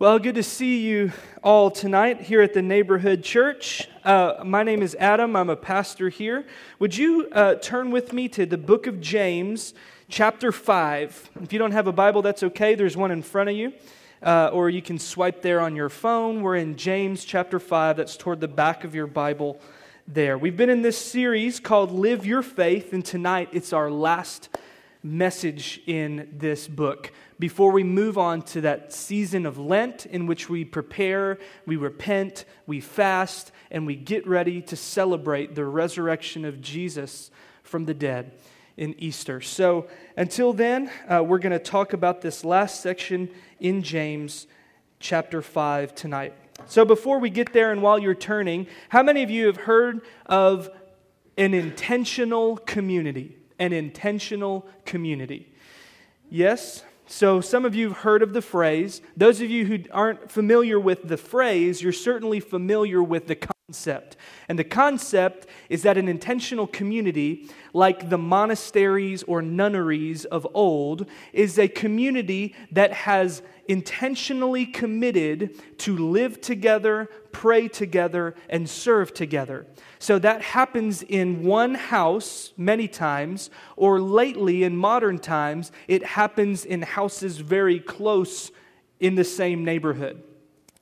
Well, good to see you all tonight here at the neighborhood church. Uh, my name is Adam. I'm a pastor here. Would you uh, turn with me to the book of James, chapter 5? If you don't have a Bible, that's okay. There's one in front of you. Uh, or you can swipe there on your phone. We're in James chapter 5. That's toward the back of your Bible there. We've been in this series called Live Your Faith, and tonight it's our last message in this book before we move on to that season of Lent in which we prepare, we repent, we fast, and we get ready to celebrate the resurrection of Jesus from the dead in Easter. So until then, uh, we're going to talk about this last section in James chapter 5 tonight. So before we get there and while you're turning, how many of you have heard of an intentional community? An intentional community. Yes? So, some of you have heard of the phrase. Those of you who aren't familiar with the phrase, you're certainly familiar with the concept. And the concept is that an intentional community, like the monasteries or nunneries of old, is a community that has intentionally committed to live together, pray together, and serve together. So that happens in one house many times, or lately in modern times, it happens in houses very close in the same neighborhood.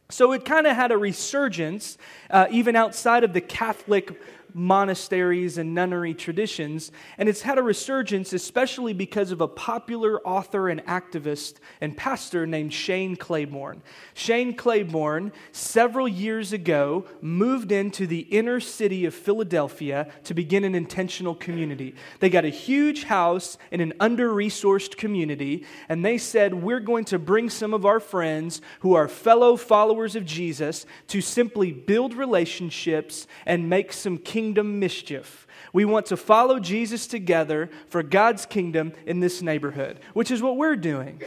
So it kind of had a resurgence, uh, even outside of the Catholic monasteries and nunnery traditions, and it's had a resurgence, especially because of a popular author and activist and pastor named Shane Claiborne. Shane Claiborne, several years ago, moved into the inner city of Philadelphia to begin an intentional community. They got a huge house in an under resourced community, and they said, We're going to bring some of our friends who are fellow followers of Jesus to simply build relationships and make some kingdom kingdom mischief. We want to follow Jesus together for God's kingdom in this neighborhood, which is what we're doing.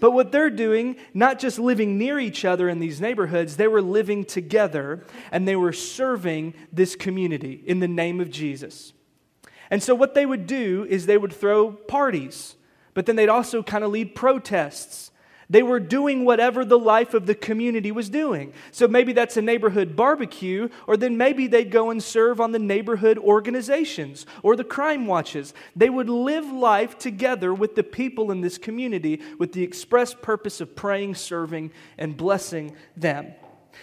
But what they're doing, not just living near each other in these neighborhoods, they were living together and they were serving this community in the name of Jesus. And so, what they would do is they would throw parties, but then they'd also kind of lead protests they were doing whatever the life of the community was doing. So maybe that's a neighborhood barbecue, or then maybe they'd go and serve on the neighborhood organizations or the crime watches. They would live life together with the people in this community with the express purpose of praying, serving, and blessing them.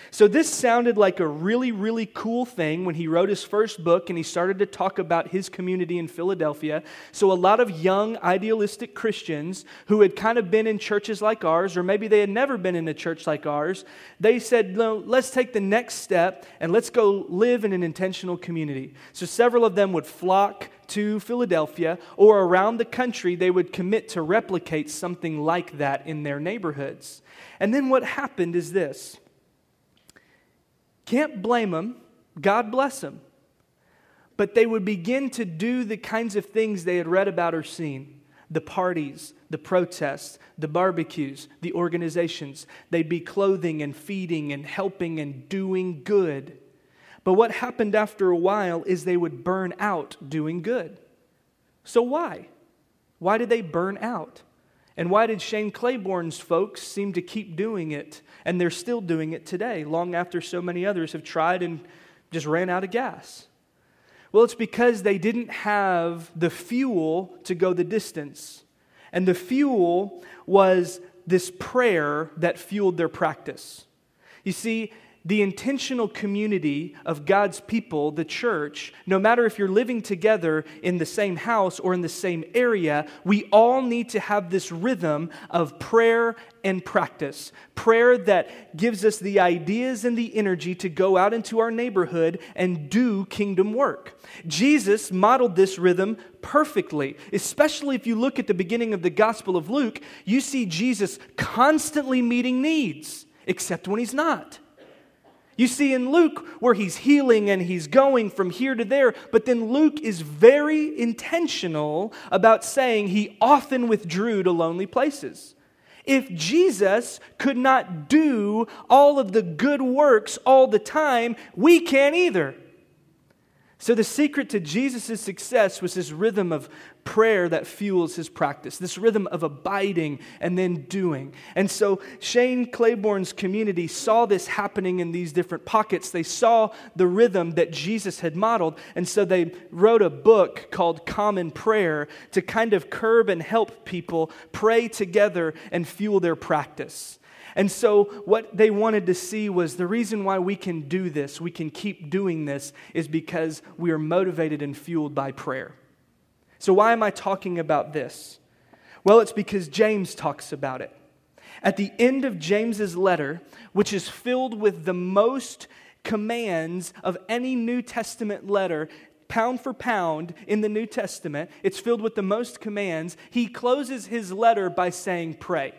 So, this sounded like a really, really cool thing when he wrote his first book and he started to talk about his community in Philadelphia. So, a lot of young, idealistic Christians who had kind of been in churches like ours, or maybe they had never been in a church like ours, they said, no, let's take the next step and let's go live in an intentional community. So, several of them would flock to Philadelphia or around the country, they would commit to replicate something like that in their neighborhoods. And then what happened is this can't blame them. God bless them. But they would begin to do the kinds of things they had read about or seen the parties, the protests, the barbecues, the organizations. They'd be clothing and feeding and helping and doing good. But what happened after a while is they would burn out doing good. So, why? Why did they burn out? And why did Shane Claiborne's folks seem to keep doing it? And they're still doing it today, long after so many others have tried and just ran out of gas. Well, it's because they didn't have the fuel to go the distance. And the fuel was this prayer that fueled their practice. You see, the intentional community of God's people, the church, no matter if you're living together in the same house or in the same area, we all need to have this rhythm of prayer and practice. Prayer that gives us the ideas and the energy to go out into our neighborhood and do kingdom work. Jesus modeled this rhythm perfectly, especially if you look at the beginning of the Gospel of Luke, you see Jesus constantly meeting needs, except when he's not. You see in Luke where he's healing and he's going from here to there, but then Luke is very intentional about saying he often withdrew to lonely places. If Jesus could not do all of the good works all the time, we can't either. So, the secret to Jesus' success was his rhythm of prayer that fuels his practice, this rhythm of abiding and then doing. And so Shane Claiborne's community saw this happening in these different pockets. They saw the rhythm that Jesus had modeled. And so they wrote a book called Common Prayer to kind of curb and help people pray together and fuel their practice. And so, what they wanted to see was the reason why we can do this, we can keep doing this, is because we are motivated and fueled by prayer. So, why am I talking about this? Well, it's because James talks about it. At the end of James's letter, which is filled with the most commands of any New Testament letter, pound for pound in the New Testament, it's filled with the most commands. He closes his letter by saying, Pray.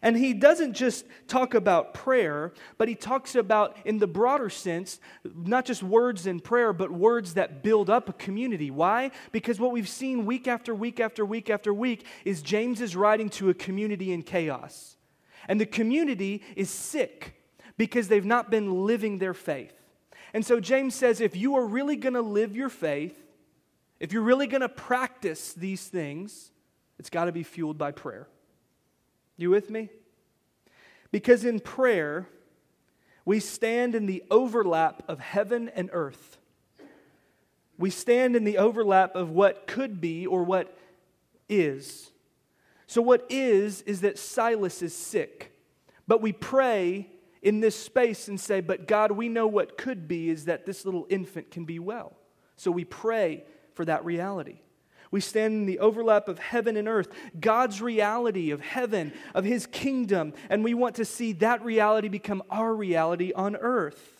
And he doesn't just talk about prayer, but he talks about, in the broader sense, not just words in prayer, but words that build up a community. Why? Because what we've seen week after week after week after week is James is writing to a community in chaos. And the community is sick because they've not been living their faith. And so James says if you are really going to live your faith, if you're really going to practice these things, it's got to be fueled by prayer. You with me? Because in prayer, we stand in the overlap of heaven and earth. We stand in the overlap of what could be or what is. So, what is, is that Silas is sick. But we pray in this space and say, But God, we know what could be is that this little infant can be well. So, we pray for that reality. We stand in the overlap of heaven and earth, God's reality of heaven, of his kingdom, and we want to see that reality become our reality on earth.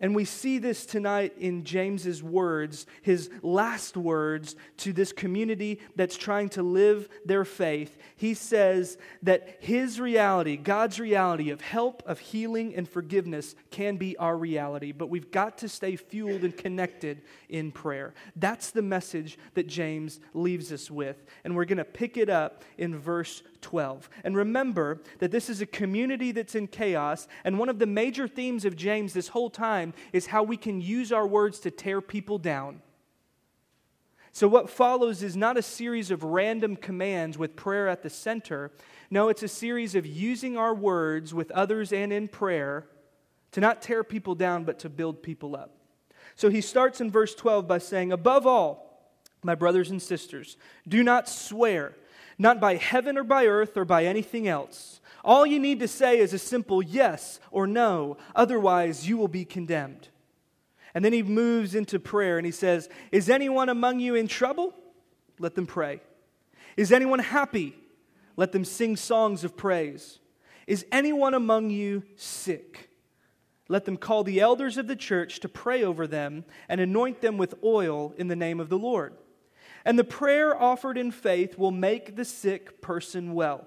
And we see this tonight in James's words, his last words to this community that's trying to live their faith. He says that his reality, God's reality of help, of healing, and forgiveness can be our reality, but we've got to stay fueled and connected in prayer. That's the message that James leaves us with. And we're going to pick it up in verse 12. And remember that this is a community that's in chaos, and one of the major themes of James this whole is how we can use our words to tear people down. So, what follows is not a series of random commands with prayer at the center. No, it's a series of using our words with others and in prayer to not tear people down, but to build people up. So, he starts in verse 12 by saying, Above all, my brothers and sisters, do not swear not by heaven or by earth or by anything else. All you need to say is a simple yes or no, otherwise, you will be condemned. And then he moves into prayer and he says, Is anyone among you in trouble? Let them pray. Is anyone happy? Let them sing songs of praise. Is anyone among you sick? Let them call the elders of the church to pray over them and anoint them with oil in the name of the Lord. And the prayer offered in faith will make the sick person well.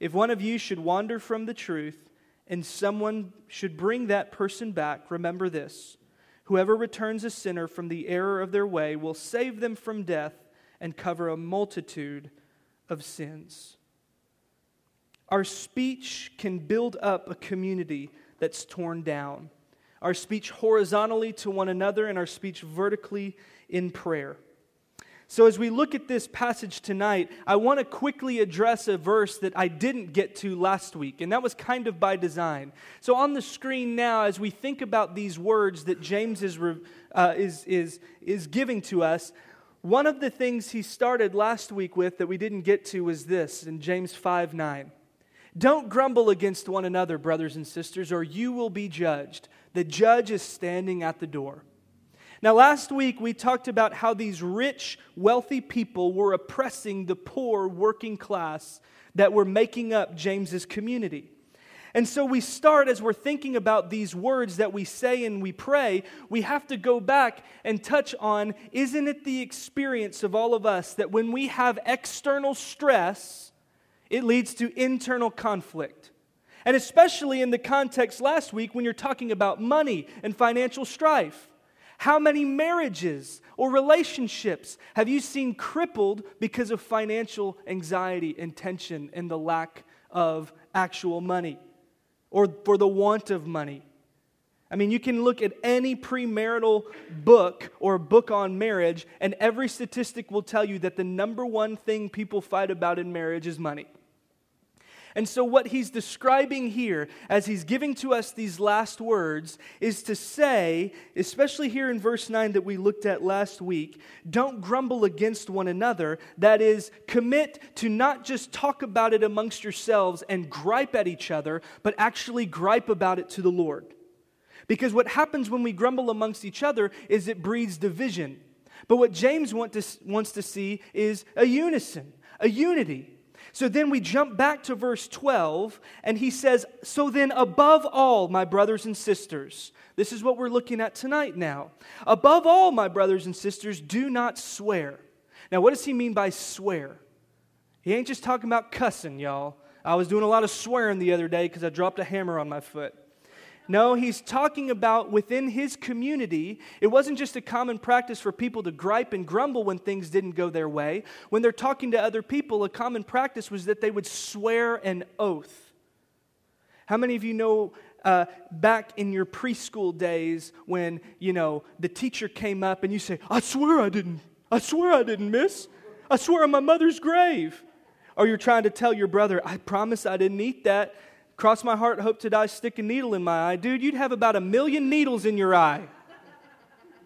if one of you should wander from the truth, and someone should bring that person back, remember this whoever returns a sinner from the error of their way will save them from death and cover a multitude of sins. Our speech can build up a community that's torn down. Our speech horizontally to one another and our speech vertically in prayer. So, as we look at this passage tonight, I want to quickly address a verse that I didn't get to last week, and that was kind of by design. So, on the screen now, as we think about these words that James is, uh, is, is, is giving to us, one of the things he started last week with that we didn't get to was this in James 5 9. Don't grumble against one another, brothers and sisters, or you will be judged. The judge is standing at the door. Now, last week we talked about how these rich, wealthy people were oppressing the poor working class that were making up James's community. And so we start as we're thinking about these words that we say and we pray, we have to go back and touch on isn't it the experience of all of us that when we have external stress, it leads to internal conflict? And especially in the context last week when you're talking about money and financial strife. How many marriages or relationships have you seen crippled because of financial anxiety and tension and the lack of actual money or for the want of money? I mean, you can look at any premarital book or book on marriage, and every statistic will tell you that the number one thing people fight about in marriage is money. And so, what he's describing here, as he's giving to us these last words, is to say, especially here in verse 9 that we looked at last week, don't grumble against one another. That is, commit to not just talk about it amongst yourselves and gripe at each other, but actually gripe about it to the Lord. Because what happens when we grumble amongst each other is it breeds division. But what James want to, wants to see is a unison, a unity. So then we jump back to verse 12, and he says, So then, above all, my brothers and sisters, this is what we're looking at tonight now. Above all, my brothers and sisters, do not swear. Now, what does he mean by swear? He ain't just talking about cussing, y'all. I was doing a lot of swearing the other day because I dropped a hammer on my foot. No, he's talking about within his community. It wasn't just a common practice for people to gripe and grumble when things didn't go their way. When they're talking to other people, a common practice was that they would swear an oath. How many of you know uh, back in your preschool days when, you know, the teacher came up and you say, I swear I didn't, I swear I didn't miss. I swear on my mother's grave. Or you're trying to tell your brother, I promise I didn't eat that. Cross my heart, hope to die, stick a needle in my eye. Dude, you'd have about a million needles in your eye.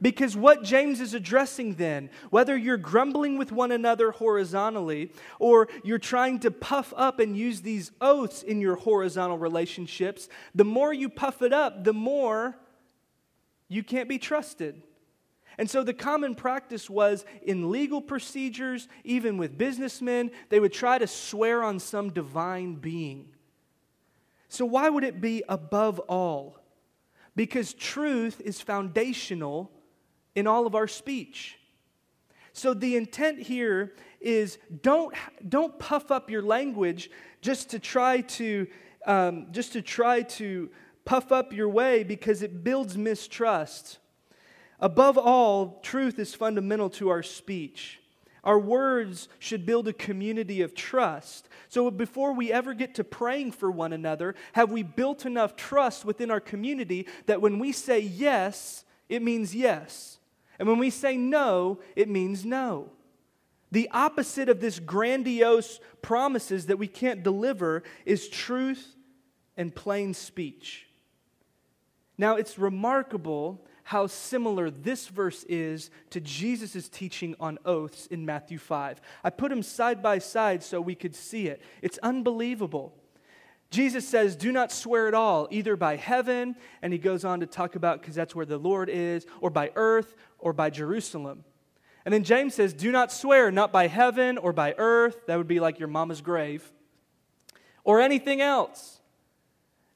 Because what James is addressing then, whether you're grumbling with one another horizontally or you're trying to puff up and use these oaths in your horizontal relationships, the more you puff it up, the more you can't be trusted. And so the common practice was in legal procedures, even with businessmen, they would try to swear on some divine being. So, why would it be above all? Because truth is foundational in all of our speech. So, the intent here is don't, don't puff up your language just to try to, um, just to try to puff up your way because it builds mistrust. Above all, truth is fundamental to our speech. Our words should build a community of trust. So before we ever get to praying for one another, have we built enough trust within our community that when we say yes, it means yes? And when we say no, it means no. The opposite of this grandiose promises that we can't deliver is truth and plain speech. Now, it's remarkable how similar this verse is to Jesus' teaching on oaths in Matthew 5. I put them side by side so we could see it. It's unbelievable. Jesus says, Do not swear at all, either by heaven, and he goes on to talk about because that's where the Lord is, or by earth, or by Jerusalem. And then James says, Do not swear, not by heaven or by earth. That would be like your mama's grave, or anything else.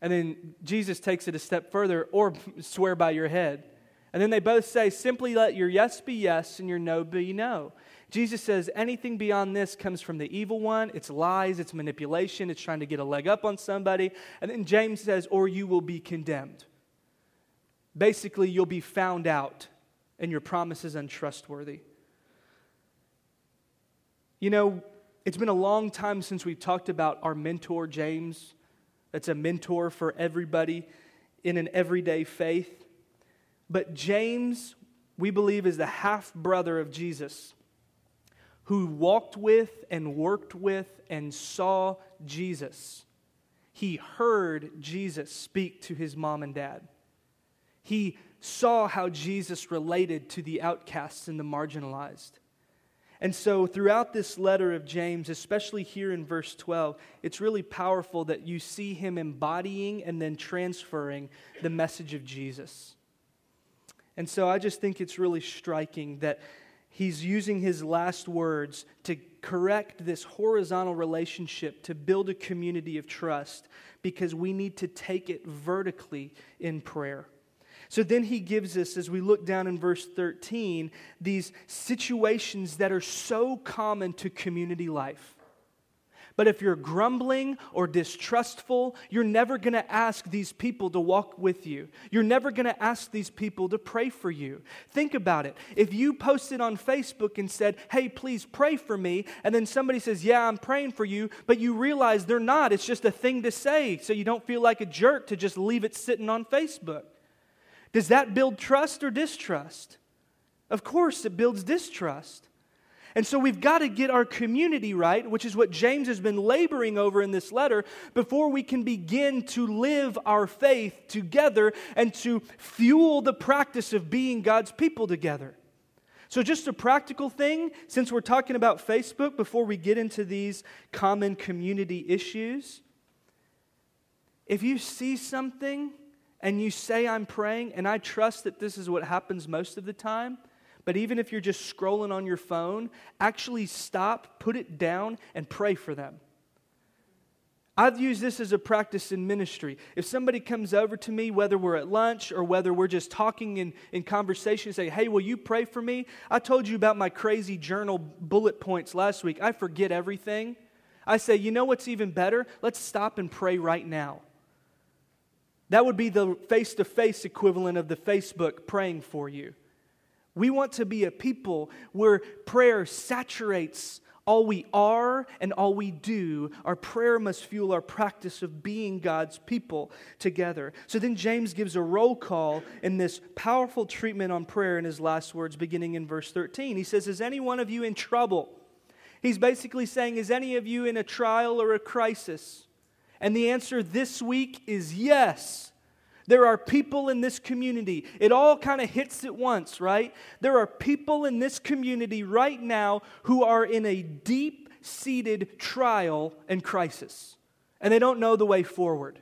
And then Jesus takes it a step further, or swear by your head. And then they both say, simply let your yes be yes and your no be no. Jesus says anything beyond this comes from the evil one. It's lies, it's manipulation, it's trying to get a leg up on somebody. And then James says, or you will be condemned. Basically, you'll be found out and your promise is untrustworthy. You know, it's been a long time since we've talked about our mentor, James. That's a mentor for everybody in an everyday faith. But James, we believe, is the half brother of Jesus who walked with and worked with and saw Jesus. He heard Jesus speak to his mom and dad. He saw how Jesus related to the outcasts and the marginalized. And so, throughout this letter of James, especially here in verse 12, it's really powerful that you see him embodying and then transferring the message of Jesus. And so I just think it's really striking that he's using his last words to correct this horizontal relationship, to build a community of trust, because we need to take it vertically in prayer. So then he gives us, as we look down in verse 13, these situations that are so common to community life. But if you're grumbling or distrustful, you're never going to ask these people to walk with you. You're never going to ask these people to pray for you. Think about it. If you posted on Facebook and said, hey, please pray for me, and then somebody says, yeah, I'm praying for you, but you realize they're not, it's just a thing to say, so you don't feel like a jerk to just leave it sitting on Facebook. Does that build trust or distrust? Of course, it builds distrust. And so we've got to get our community right, which is what James has been laboring over in this letter, before we can begin to live our faith together and to fuel the practice of being God's people together. So, just a practical thing, since we're talking about Facebook, before we get into these common community issues, if you see something and you say, I'm praying, and I trust that this is what happens most of the time, but even if you're just scrolling on your phone, actually stop, put it down, and pray for them. I've used this as a practice in ministry. If somebody comes over to me, whether we're at lunch or whether we're just talking in, in conversation, say, Hey, will you pray for me? I told you about my crazy journal bullet points last week. I forget everything. I say, You know what's even better? Let's stop and pray right now. That would be the face to face equivalent of the Facebook praying for you. We want to be a people where prayer saturates all we are and all we do. Our prayer must fuel our practice of being God's people together. So then James gives a roll call in this powerful treatment on prayer in his last words, beginning in verse 13. He says, Is any one of you in trouble? He's basically saying, Is any of you in a trial or a crisis? And the answer this week is yes. There are people in this community. It all kind of hits at once, right? There are people in this community right now who are in a deep seated trial and crisis, and they don't know the way forward.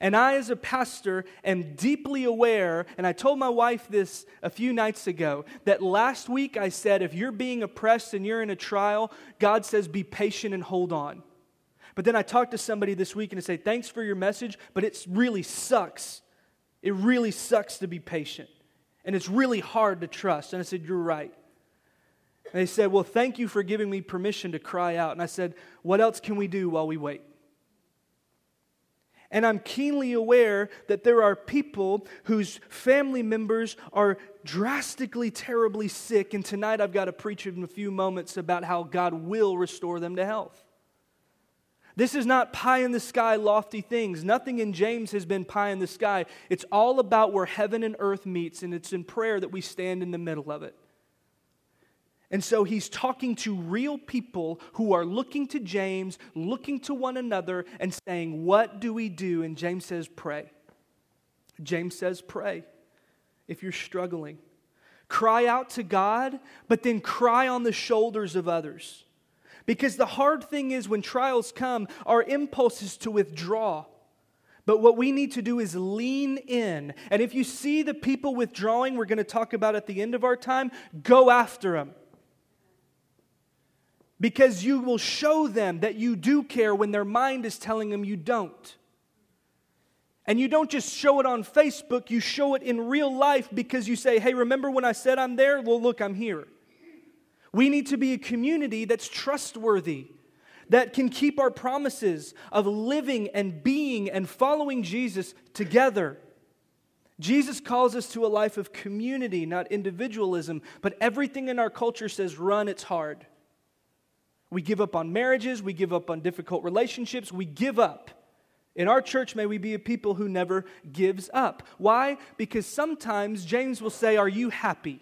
And I, as a pastor, am deeply aware, and I told my wife this a few nights ago, that last week I said, if you're being oppressed and you're in a trial, God says, be patient and hold on. But then I talked to somebody this week and I say, Thanks for your message, but it really sucks. It really sucks to be patient. And it's really hard to trust. And I said, You're right. And they said, Well, thank you for giving me permission to cry out. And I said, What else can we do while we wait? And I'm keenly aware that there are people whose family members are drastically, terribly sick. And tonight I've got to preach in a few moments about how God will restore them to health. This is not pie in the sky, lofty things. Nothing in James has been pie in the sky. It's all about where heaven and earth meets, and it's in prayer that we stand in the middle of it. And so he's talking to real people who are looking to James, looking to one another, and saying, What do we do? And James says, Pray. James says, Pray if you're struggling. Cry out to God, but then cry on the shoulders of others. Because the hard thing is when trials come, our impulse is to withdraw. But what we need to do is lean in. And if you see the people withdrawing, we're going to talk about at the end of our time, go after them. Because you will show them that you do care when their mind is telling them you don't. And you don't just show it on Facebook, you show it in real life because you say, hey, remember when I said I'm there? Well, look, I'm here. We need to be a community that's trustworthy, that can keep our promises of living and being and following Jesus together. Jesus calls us to a life of community, not individualism, but everything in our culture says run, it's hard. We give up on marriages, we give up on difficult relationships, we give up. In our church, may we be a people who never gives up. Why? Because sometimes James will say, Are you happy?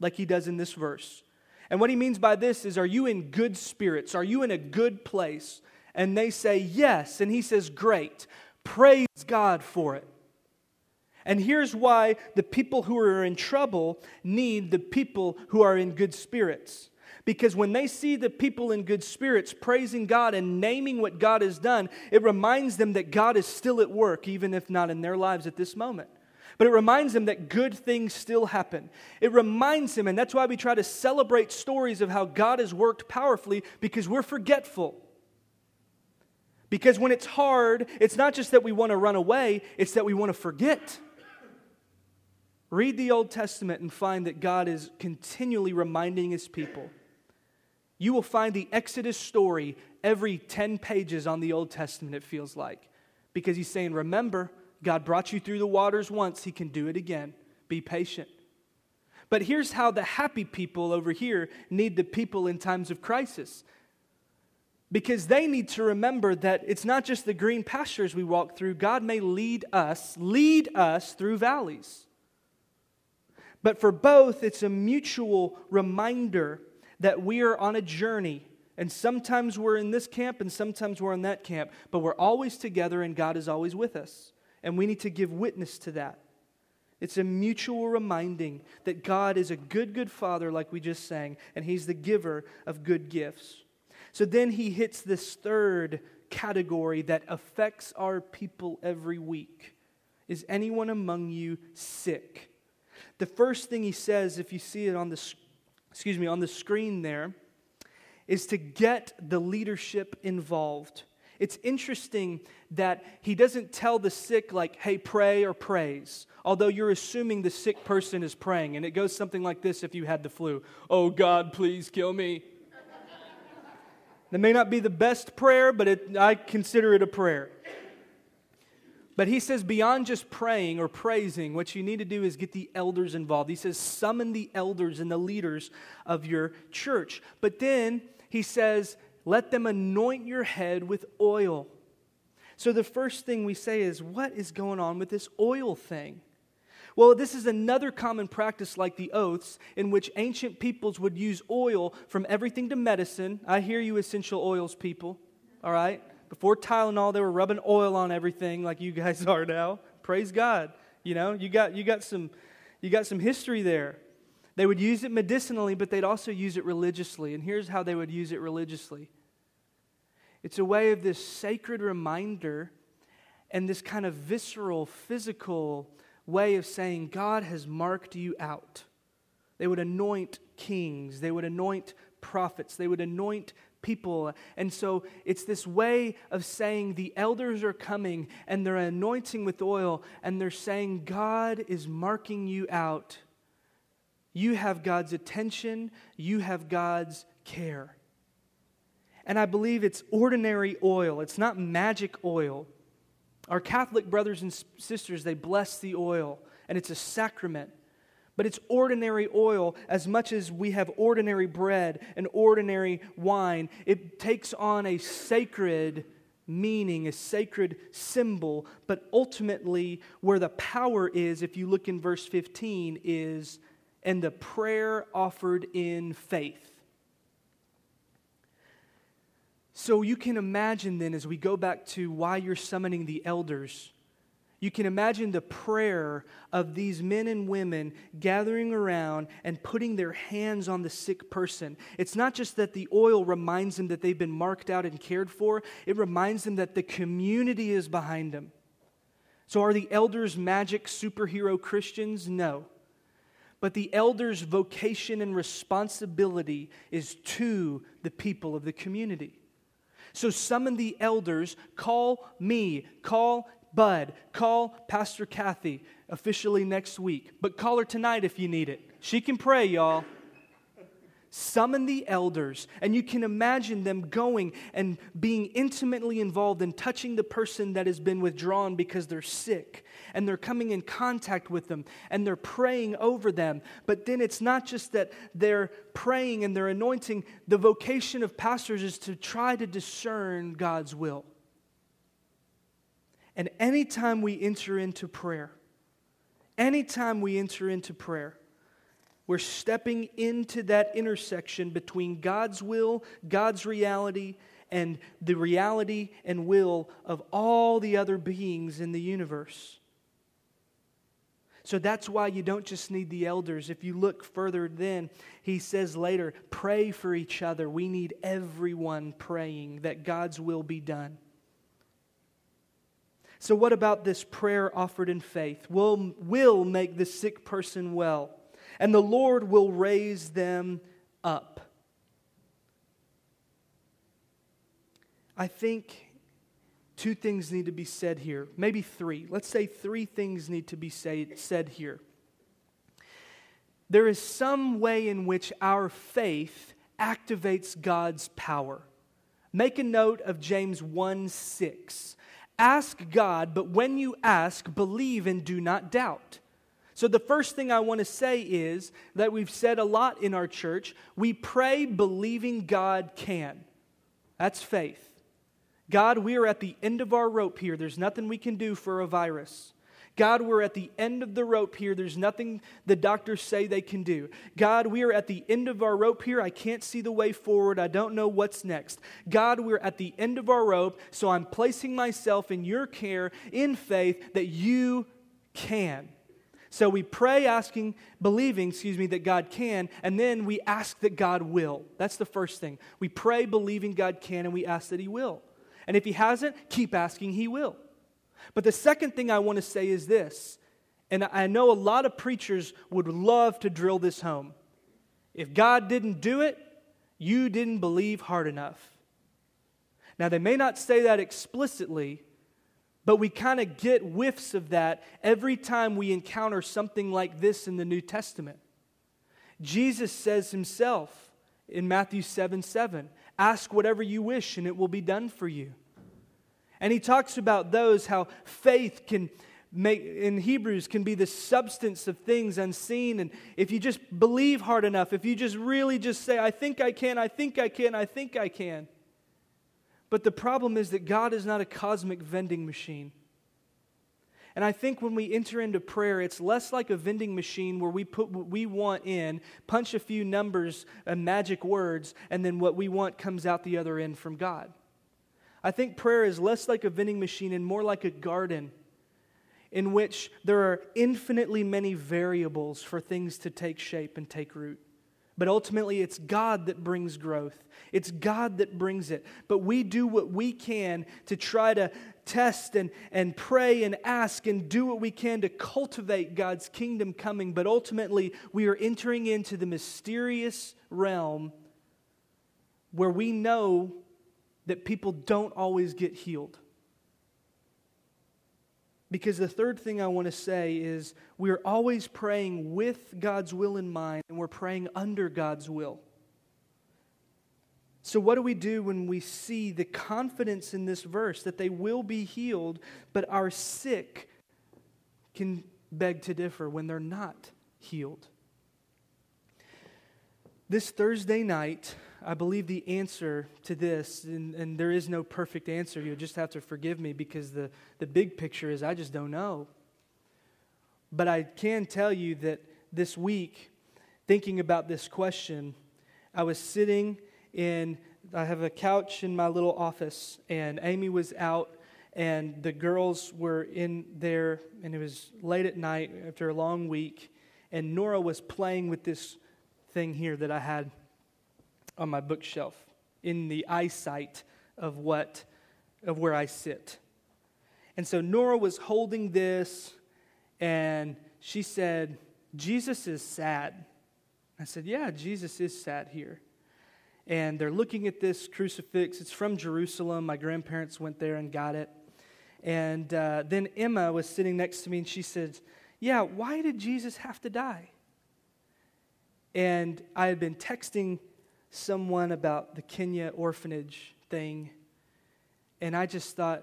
Like he does in this verse. And what he means by this is, are you in good spirits? Are you in a good place? And they say, yes. And he says, great. Praise God for it. And here's why the people who are in trouble need the people who are in good spirits. Because when they see the people in good spirits praising God and naming what God has done, it reminds them that God is still at work, even if not in their lives at this moment. But it reminds him that good things still happen. It reminds him, and that's why we try to celebrate stories of how God has worked powerfully because we're forgetful. Because when it's hard, it's not just that we want to run away, it's that we want to forget. Read the Old Testament and find that God is continually reminding his people. You will find the Exodus story every 10 pages on the Old Testament, it feels like. Because he's saying, Remember, God brought you through the waters once, He can do it again. Be patient. But here's how the happy people over here need the people in times of crisis. Because they need to remember that it's not just the green pastures we walk through, God may lead us, lead us through valleys. But for both, it's a mutual reminder that we are on a journey. And sometimes we're in this camp and sometimes we're in that camp, but we're always together and God is always with us and we need to give witness to that. It's a mutual reminding that God is a good, good father, like we just sang, and He's the giver of good gifts. So then he hits this third category that affects our people every week. Is anyone among you sick? The first thing he says, if you see it on the, excuse me, on the screen there, is to get the leadership involved. It's interesting that he doesn't tell the sick, like, hey, pray or praise, although you're assuming the sick person is praying. And it goes something like this if you had the flu Oh, God, please kill me. that may not be the best prayer, but it, I consider it a prayer. But he says, beyond just praying or praising, what you need to do is get the elders involved. He says, summon the elders and the leaders of your church. But then he says, let them anoint your head with oil. So the first thing we say is, what is going on with this oil thing? Well, this is another common practice like the oaths, in which ancient peoples would use oil from everything to medicine. I hear you, essential oils people, all right? Before Tylenol, they were rubbing oil on everything like you guys are now. Praise God. You know, you got, you got, some, you got some history there. They would use it medicinally, but they'd also use it religiously. And here's how they would use it religiously it's a way of this sacred reminder and this kind of visceral, physical way of saying, God has marked you out. They would anoint kings, they would anoint prophets, they would anoint people. And so it's this way of saying the elders are coming and they're anointing with oil and they're saying, God is marking you out you have God's attention, you have God's care. And I believe it's ordinary oil, it's not magic oil. Our Catholic brothers and sisters, they bless the oil, and it's a sacrament. But it's ordinary oil as much as we have ordinary bread and ordinary wine. It takes on a sacred meaning, a sacred symbol. But ultimately, where the power is, if you look in verse 15, is and the prayer offered in faith. So you can imagine then, as we go back to why you're summoning the elders, you can imagine the prayer of these men and women gathering around and putting their hands on the sick person. It's not just that the oil reminds them that they've been marked out and cared for, it reminds them that the community is behind them. So, are the elders magic superhero Christians? No. But the elder's vocation and responsibility is to the people of the community. So summon the elders, call me, call Bud, call Pastor Kathy officially next week. But call her tonight if you need it. She can pray, y'all summon the elders, and you can imagine them going and being intimately involved in touching the person that has been withdrawn because they're sick, and they're coming in contact with them, and they're praying over them. But then it's not just that they're praying and they're anointing, the vocation of pastors is to try to discern God's will. And anytime we enter into prayer, anytime we enter into prayer, we're stepping into that intersection between God's will, God's reality, and the reality and will of all the other beings in the universe. So that's why you don't just need the elders. If you look further, then he says later, pray for each other. We need everyone praying that God's will be done. So, what about this prayer offered in faith? Will, will make the sick person well, and the Lord will raise them up. I think two things need to be said here, maybe three. Let's say three things need to be say, said here. There is some way in which our faith activates God's power. Make a note of James 1 6. Ask God, but when you ask, believe and do not doubt. So, the first thing I want to say is that we've said a lot in our church we pray believing God can. That's faith. God, we are at the end of our rope here. There's nothing we can do for a virus. God, we're at the end of the rope here. There's nothing the doctors say they can do. God, we are at the end of our rope here. I can't see the way forward. I don't know what's next. God, we're at the end of our rope, so I'm placing myself in your care in faith that you can. So we pray asking, believing, excuse me, that God can, and then we ask that God will. That's the first thing. We pray believing God can, and we ask that He will. And if He hasn't, keep asking, He will. But the second thing I want to say is this, and I know a lot of preachers would love to drill this home. If God didn't do it, you didn't believe hard enough. Now, they may not say that explicitly, but we kind of get whiffs of that every time we encounter something like this in the New Testament. Jesus says himself in Matthew 7 7, Ask whatever you wish, and it will be done for you. And he talks about those, how faith can make, in Hebrews, can be the substance of things unseen. And if you just believe hard enough, if you just really just say, I think I can, I think I can, I think I can. But the problem is that God is not a cosmic vending machine. And I think when we enter into prayer, it's less like a vending machine where we put what we want in, punch a few numbers and magic words, and then what we want comes out the other end from God. I think prayer is less like a vending machine and more like a garden in which there are infinitely many variables for things to take shape and take root. But ultimately, it's God that brings growth. It's God that brings it. But we do what we can to try to test and, and pray and ask and do what we can to cultivate God's kingdom coming. But ultimately, we are entering into the mysterious realm where we know that people don't always get healed. Because the third thing I want to say is we're always praying with God's will in mind and we're praying under God's will. So, what do we do when we see the confidence in this verse that they will be healed, but our sick can beg to differ when they're not healed? This Thursday night, I believe the answer to this, and, and there is no perfect answer, you'll just have to forgive me because the, the big picture is I just don't know. But I can tell you that this week, thinking about this question, I was sitting in, I have a couch in my little office, and Amy was out, and the girls were in there, and it was late at night after a long week, and Nora was playing with this thing here that I had on my bookshelf in the eyesight of what of where I sit. And so Nora was holding this and she said, Jesus is sad. I said, Yeah, Jesus is sad here. And they're looking at this crucifix. It's from Jerusalem. My grandparents went there and got it. And uh, then Emma was sitting next to me and she said, Yeah, why did Jesus have to die? And I had been texting someone about the Kenya orphanage thing, and I just thought,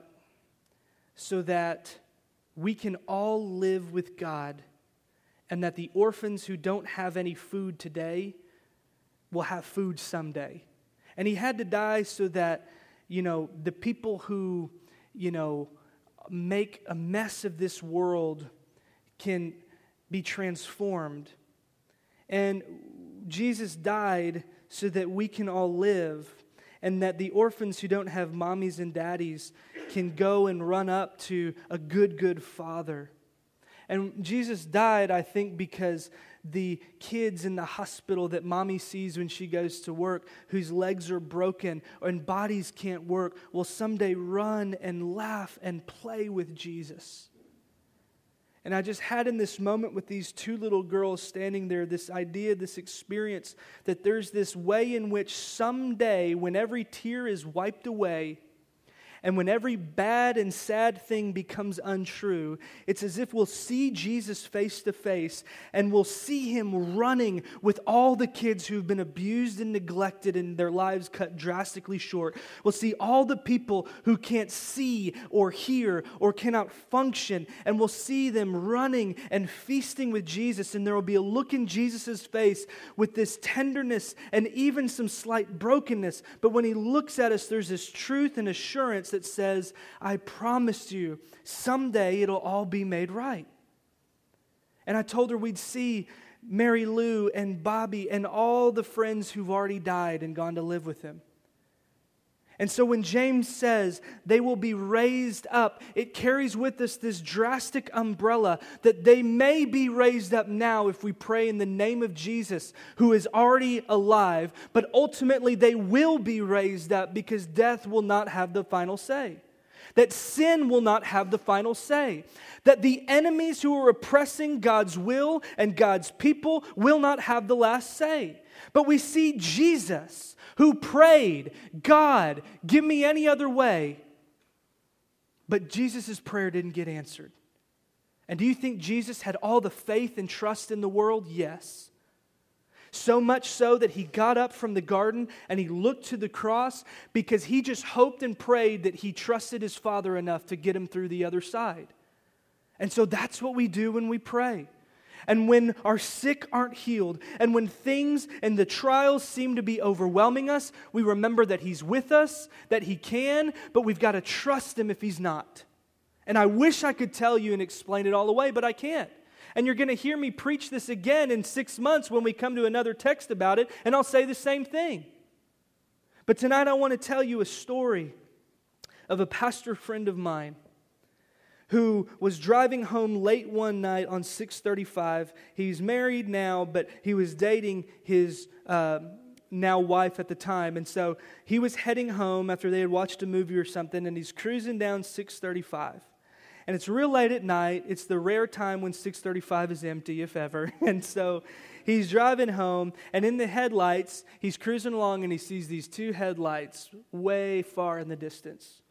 so that we can all live with God, and that the orphans who don't have any food today will have food someday. And he had to die so that, you know, the people who, you know, make a mess of this world can be transformed. And Jesus died so that we can all live and that the orphans who don't have mommies and daddies can go and run up to a good, good father. And Jesus died, I think, because the kids in the hospital that mommy sees when she goes to work, whose legs are broken and bodies can't work, will someday run and laugh and play with Jesus. And I just had in this moment with these two little girls standing there this idea, this experience that there's this way in which someday, when every tear is wiped away, and when every bad and sad thing becomes untrue, it's as if we'll see Jesus face to face and we'll see him running with all the kids who've been abused and neglected and their lives cut drastically short. We'll see all the people who can't see or hear or cannot function, and we'll see them running and feasting with Jesus. And there will be a look in Jesus' face with this tenderness and even some slight brokenness. But when he looks at us, there's this truth and assurance that says, I promise you, someday it'll all be made right. And I told her we'd see Mary Lou and Bobby and all the friends who've already died and gone to live with him. And so when James says they will be raised up, it carries with us this drastic umbrella that they may be raised up now if we pray in the name of Jesus, who is already alive, but ultimately they will be raised up because death will not have the final say. That sin will not have the final say. That the enemies who are oppressing God's will and God's people will not have the last say. But we see Jesus who prayed, God, give me any other way. But Jesus' prayer didn't get answered. And do you think Jesus had all the faith and trust in the world? Yes. So much so that he got up from the garden and he looked to the cross because he just hoped and prayed that he trusted his Father enough to get him through the other side. And so that's what we do when we pray and when our sick aren't healed, and when things and the trials seem to be overwhelming us, we remember that He's with us, that He can, but we've got to trust Him if He's not. And I wish I could tell you and explain it all away, but I can't. And you're going to hear me preach this again in six months when we come to another text about it, and I'll say the same thing. But tonight I want to tell you a story of a pastor friend of mine who was driving home late one night on 635. He's married now, but he was dating his uh, now wife at the time. And so he was heading home after they had watched a movie or something, and he's cruising down 635. And it's real late at night. It's the rare time when 635 is empty, if ever. And so he's driving home, and in the headlights, he's cruising along and he sees these two headlights way far in the distance.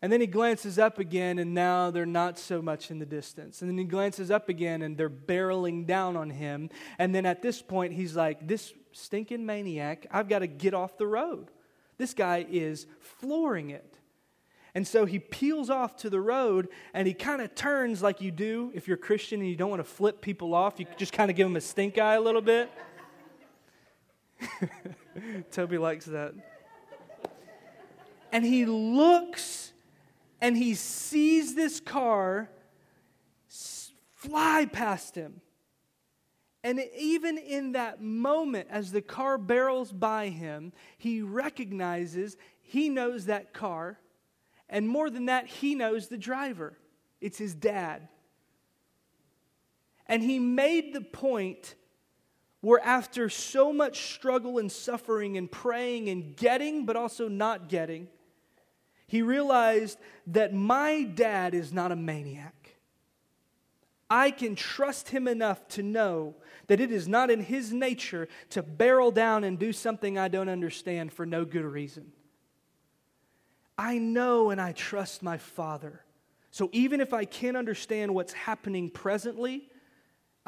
And then he glances up again, and now they're not so much in the distance. And then he glances up again, and they're barreling down on him. And then at this point, he's like, This stinking maniac, I've got to get off the road. This guy is flooring it. And so he peels off to the road and he kind of turns like you do if you're a Christian and you don't want to flip people off. You just kind of give them a stink eye a little bit. Toby likes that. And he looks and he sees this car fly past him. And even in that moment, as the car barrels by him, he recognizes he knows that car. And more than that, he knows the driver. It's his dad. And he made the point where, after so much struggle and suffering and praying and getting, but also not getting, he realized that my dad is not a maniac. I can trust him enough to know that it is not in his nature to barrel down and do something I don't understand for no good reason. I know and I trust my father. So even if I can't understand what's happening presently,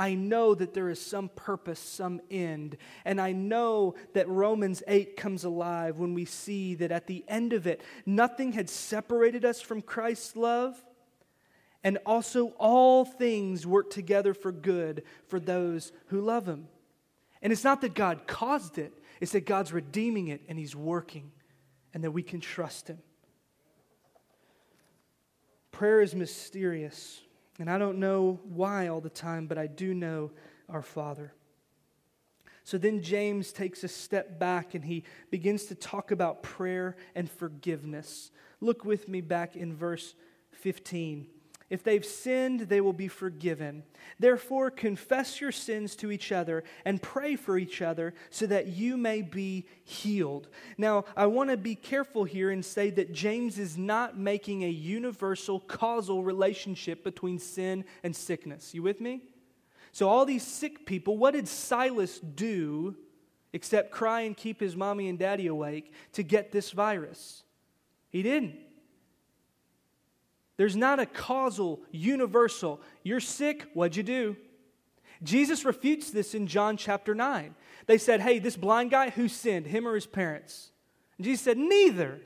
I know that there is some purpose, some end. And I know that Romans 8 comes alive when we see that at the end of it, nothing had separated us from Christ's love. And also, all things work together for good for those who love Him. And it's not that God caused it, it's that God's redeeming it and He's working, and that we can trust Him. Prayer is mysterious. And I don't know why all the time, but I do know our Father. So then James takes a step back and he begins to talk about prayer and forgiveness. Look with me back in verse 15. If they've sinned, they will be forgiven. Therefore, confess your sins to each other and pray for each other so that you may be healed. Now, I want to be careful here and say that James is not making a universal causal relationship between sin and sickness. You with me? So, all these sick people, what did Silas do except cry and keep his mommy and daddy awake to get this virus? He didn't. There's not a causal, universal, you're sick, what'd you do? Jesus refutes this in John chapter 9. They said, Hey, this blind guy, who sinned, him or his parents? And Jesus said, Neither.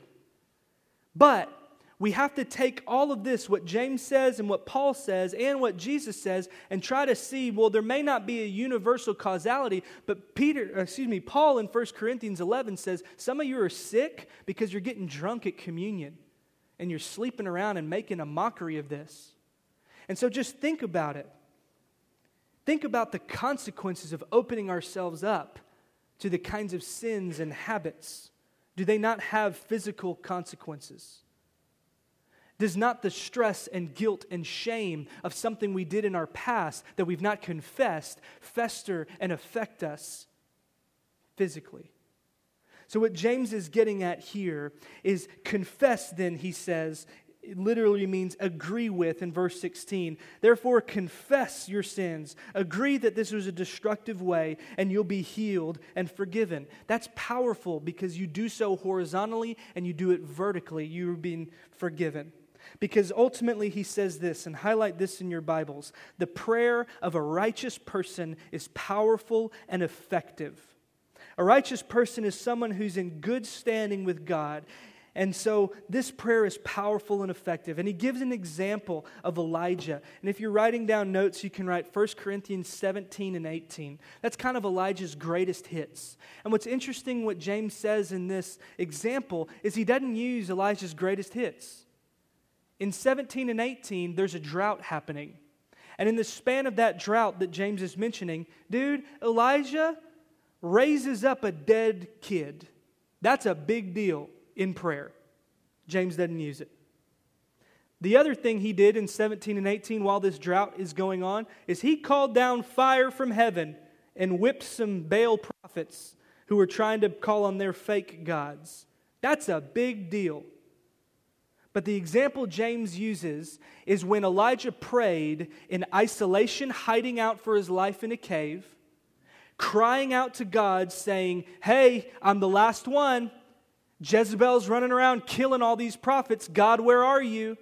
But we have to take all of this, what James says and what Paul says and what Jesus says, and try to see, well, there may not be a universal causality, but Peter, excuse me, Paul in 1 Corinthians 11 says, some of you are sick because you're getting drunk at communion and you're sleeping around and making a mockery of this. And so just think about it. Think about the consequences of opening ourselves up to the kinds of sins and habits. Do they not have physical consequences? Does not the stress and guilt and shame of something we did in our past that we've not confessed fester and affect us physically? So, what James is getting at here is confess, then, he says, it literally means agree with in verse 16. Therefore, confess your sins. Agree that this was a destructive way, and you'll be healed and forgiven. That's powerful because you do so horizontally and you do it vertically. You're being forgiven. Because ultimately, he says this, and highlight this in your Bibles the prayer of a righteous person is powerful and effective. A righteous person is someone who's in good standing with God. And so this prayer is powerful and effective. And he gives an example of Elijah. And if you're writing down notes, you can write 1 Corinthians 17 and 18. That's kind of Elijah's greatest hits. And what's interesting, what James says in this example, is he doesn't use Elijah's greatest hits. In 17 and 18, there's a drought happening. And in the span of that drought that James is mentioning, dude, Elijah raises up a dead kid. That's a big deal in prayer. James doesn't use it. The other thing he did in 17 and 18 while this drought is going on is he called down fire from heaven and whipped some Baal prophets who were trying to call on their fake gods. That's a big deal. But the example James uses is when Elijah prayed in isolation, hiding out for his life in a cave crying out to God, saying, Hey, I'm the last one. Jezebel's running around killing all these prophets. God, where are you?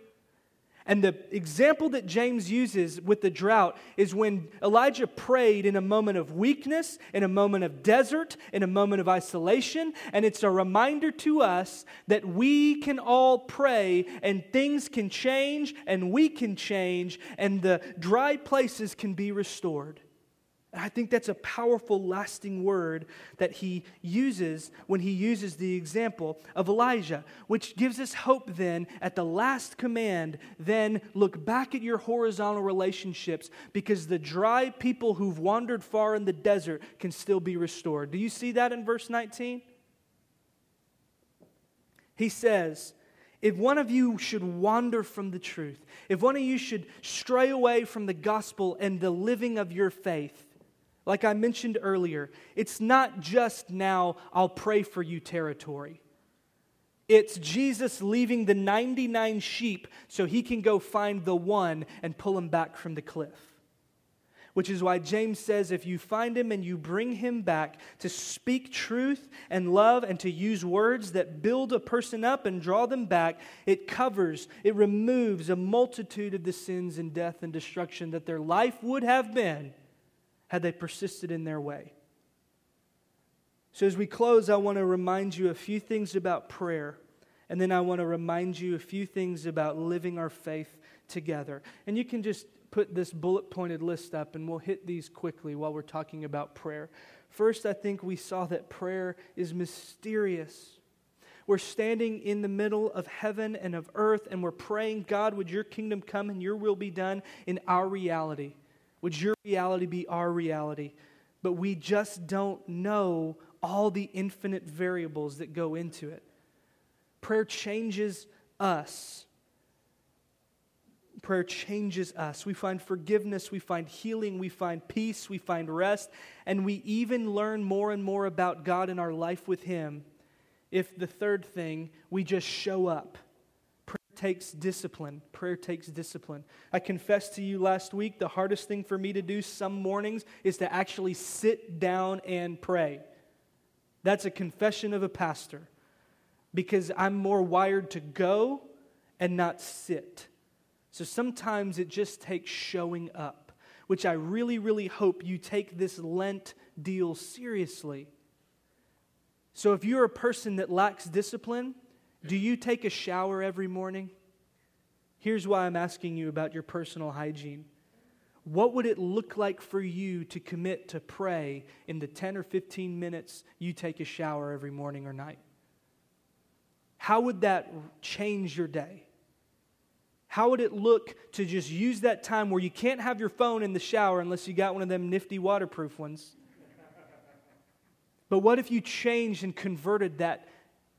And the example that James uses with the drought is when Elijah prayed in a moment of weakness, in a moment of desert, in a moment of isolation. And it's a reminder to us that we can all pray and things can change and we can change and the dry places can be restored. And I think that's a powerful, lasting word that he uses when he uses the example of Elijah, which gives us hope then at the last command. Then look back at your horizontal relationships because the dry people who've wandered far in the desert can still be restored. Do you see that in verse 19? He says, if one of you should wander from the truth, if one of you should stray away from the gospel and the living of your faith, like I mentioned earlier, it's not just now, I'll pray for you territory. It's Jesus leaving the 99 sheep so he can go find the one and pull him back from the cliff. Which is why James says if you find him and you bring him back to speak truth and love and to use words that build a person up and draw them back, it covers, it removes a multitude of the sins and death and destruction that their life would have been had they persisted in their way. So, as we close, I want to remind you a few things about prayer, and then I want to remind you a few things about living our faith together. And you can just put this bullet pointed list up, and we'll hit these quickly while we're talking about prayer. First, I think we saw that prayer is mysterious. We're standing in the middle of heaven and of earth, and we're praying, God, would your kingdom come and your will be done in our reality? Would your reality be our reality? But we just don't know all the infinite variables that go into it. Prayer changes us. Prayer changes us. We find forgiveness, we find healing, we find peace, we find rest, and we even learn more and more about God and our life with Him. If the third thing, we just show up. Takes discipline. Prayer takes discipline. I confessed to you last week the hardest thing for me to do some mornings is to actually sit down and pray. That's a confession of a pastor because I'm more wired to go and not sit. So sometimes it just takes showing up, which I really, really hope you take this Lent deal seriously. So if you're a person that lacks discipline, do you take a shower every morning? Here's why I'm asking you about your personal hygiene. What would it look like for you to commit to pray in the 10 or 15 minutes you take a shower every morning or night? How would that change your day? How would it look to just use that time where you can't have your phone in the shower unless you got one of them nifty waterproof ones? But what if you changed and converted that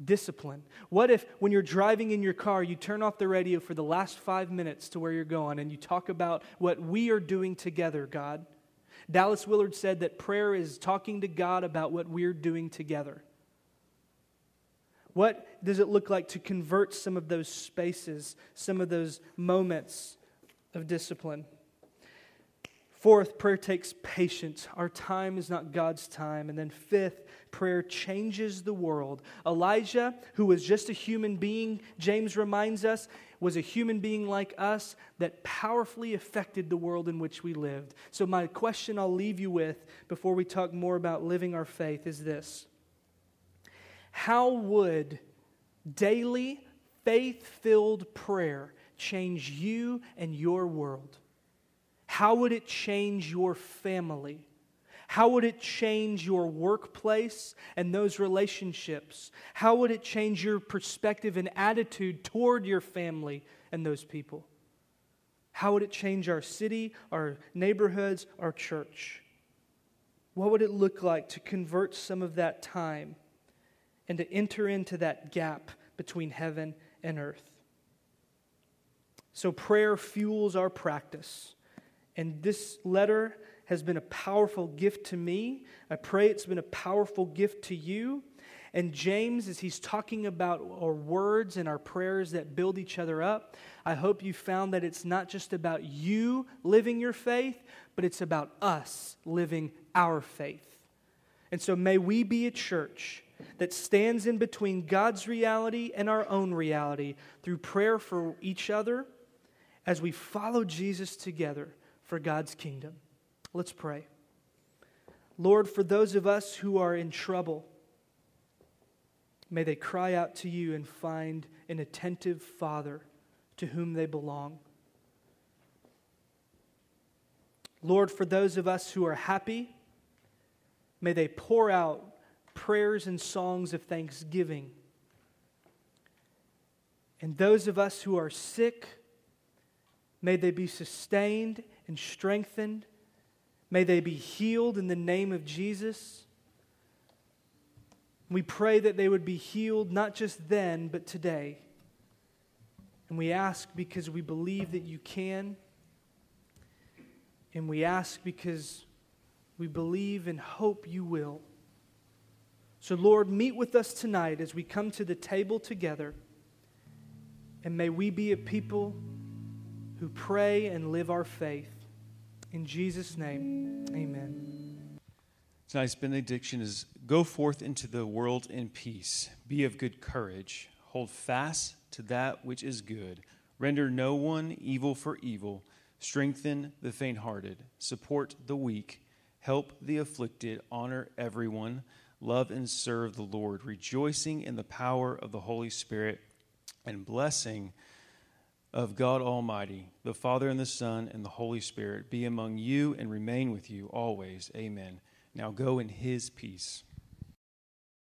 discipline? What if, when you're driving in your car, you turn off the radio for the last five minutes to where you're going and you talk about what we are doing together, God? Dallas Willard said that prayer is talking to God about what we're doing together. What does it look like to convert some of those spaces, some of those moments of discipline? Fourth, prayer takes patience. Our time is not God's time. And then fifth, prayer changes the world. Elijah, who was just a human being, James reminds us, was a human being like us that powerfully affected the world in which we lived. So, my question I'll leave you with before we talk more about living our faith is this how would daily faith filled prayer change you and your world? How would it change your family? How would it change your workplace and those relationships? How would it change your perspective and attitude toward your family and those people? How would it change our city, our neighborhoods, our church? What would it look like to convert some of that time and to enter into that gap between heaven and earth. So, prayer fuels our practice. And this letter has been a powerful gift to me. I pray it's been a powerful gift to you. And James, as he's talking about our words and our prayers that build each other up, I hope you found that it's not just about you living your faith, but it's about us living our faith. And so may we be a church that stands in between God's reality and our own reality through prayer for each other as we follow Jesus together for God's kingdom. Let's pray. Lord, for those of us who are in trouble, may they cry out to you and find an attentive Father to whom they belong. Lord, for those of us who are happy, may they pour out prayers and songs of thanksgiving. And those of us who are sick, may they be sustained and strengthened. May they be healed in the name of Jesus. We pray that they would be healed not just then, but today. And we ask because we believe that you can. And we ask because we believe and hope you will. So, Lord, meet with us tonight as we come to the table together. And may we be a people who pray and live our faith. In Jesus' name, amen. Tonight's benediction is Go forth into the world in peace. Be of good courage. Hold fast to that which is good. Render no one evil for evil. Strengthen the faint hearted. Support the weak. Help the afflicted. Honor everyone love and serve the Lord, rejoicing in the power of the Holy Spirit and blessing of God Almighty, the Father and the Son and the Holy Spirit be among you and remain with you always. Amen. Now go in his peace.